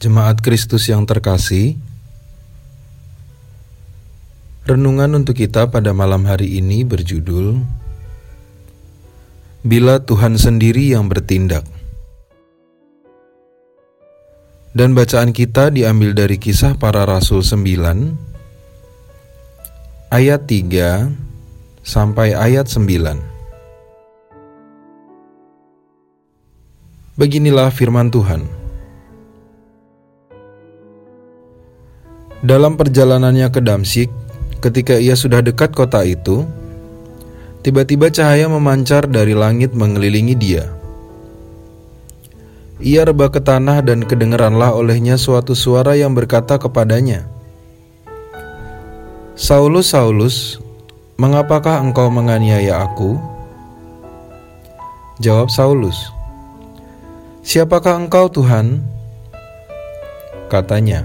Jemaat Kristus yang terkasih, renungan untuk kita pada malam hari ini berjudul Bila Tuhan sendiri yang bertindak. Dan bacaan kita diambil dari kisah para rasul 9 ayat 3 sampai ayat 9. Beginilah firman Tuhan. Dalam perjalanannya ke Damsik, ketika ia sudah dekat kota itu, tiba-tiba cahaya memancar dari langit mengelilingi dia. Ia rebah ke tanah dan kedengeranlah olehnya suatu suara yang berkata kepadanya, Saulus, Saulus, mengapakah engkau menganiaya aku? Jawab Saulus, Siapakah engkau Tuhan? Katanya,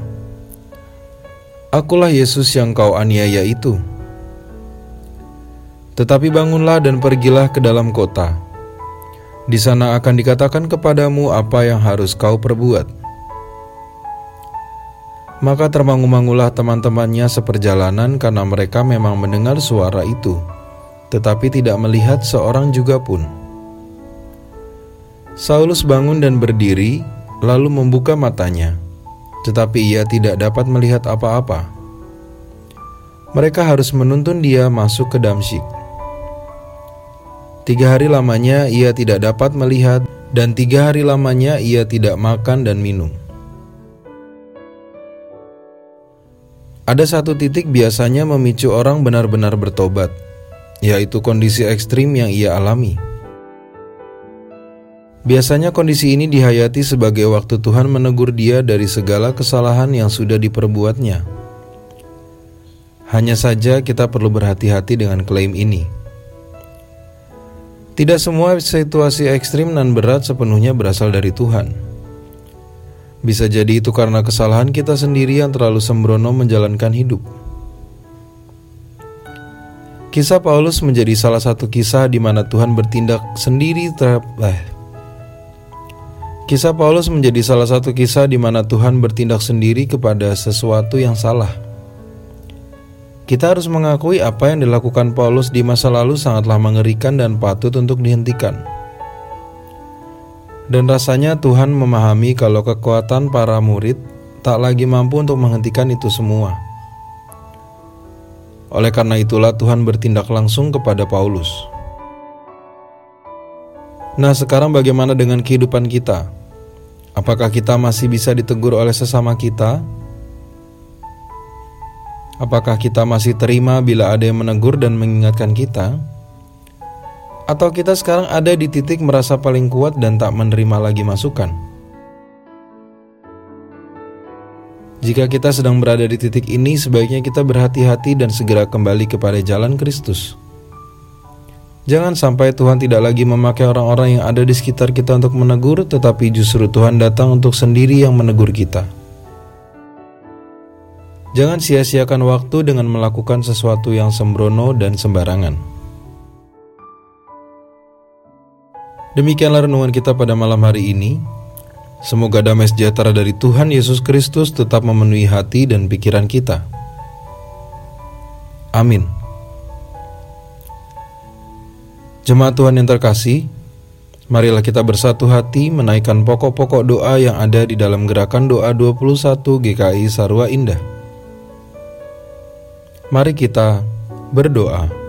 Akulah Yesus yang kau aniaya itu. Tetapi bangunlah dan pergilah ke dalam kota. Di sana akan dikatakan kepadamu apa yang harus kau perbuat. Maka termangu-mangulah teman-temannya seperjalanan karena mereka memang mendengar suara itu, tetapi tidak melihat seorang juga pun. Saulus bangun dan berdiri, lalu membuka matanya tetapi ia tidak dapat melihat apa-apa. Mereka harus menuntun dia masuk ke Damsyik. Tiga hari lamanya ia tidak dapat melihat, dan tiga hari lamanya ia tidak makan dan minum. Ada satu titik biasanya memicu orang benar-benar bertobat, yaitu kondisi ekstrim yang ia alami. Biasanya kondisi ini dihayati sebagai waktu Tuhan menegur dia dari segala kesalahan yang sudah diperbuatnya. Hanya saja kita perlu berhati-hati dengan klaim ini. Tidak semua situasi ekstrim dan berat sepenuhnya berasal dari Tuhan. Bisa jadi itu karena kesalahan kita sendiri yang terlalu sembrono menjalankan hidup. Kisah Paulus menjadi salah satu kisah di mana Tuhan bertindak sendiri terhadap eh, Kisah Paulus menjadi salah satu kisah di mana Tuhan bertindak sendiri kepada sesuatu yang salah. Kita harus mengakui apa yang dilakukan Paulus di masa lalu sangatlah mengerikan dan patut untuk dihentikan. Dan rasanya Tuhan memahami kalau kekuatan para murid tak lagi mampu untuk menghentikan itu semua. Oleh karena itulah Tuhan bertindak langsung kepada Paulus. Nah, sekarang bagaimana dengan kehidupan kita? Apakah kita masih bisa ditegur oleh sesama kita? Apakah kita masih terima bila ada yang menegur dan mengingatkan kita? Atau kita sekarang ada di titik merasa paling kuat dan tak menerima lagi masukan? Jika kita sedang berada di titik ini, sebaiknya kita berhati-hati dan segera kembali kepada jalan Kristus. Jangan sampai Tuhan tidak lagi memakai orang-orang yang ada di sekitar kita untuk menegur, tetapi justru Tuhan datang untuk sendiri yang menegur kita. Jangan sia-siakan waktu dengan melakukan sesuatu yang sembrono dan sembarangan. Demikianlah renungan kita pada malam hari ini. Semoga damai sejahtera dari Tuhan Yesus Kristus tetap memenuhi hati dan pikiran kita. Amin. Jemaat Tuhan yang terkasih, marilah kita bersatu hati menaikkan pokok-pokok doa yang ada di dalam gerakan doa 21 GKI Sarwa Indah. Mari kita berdoa.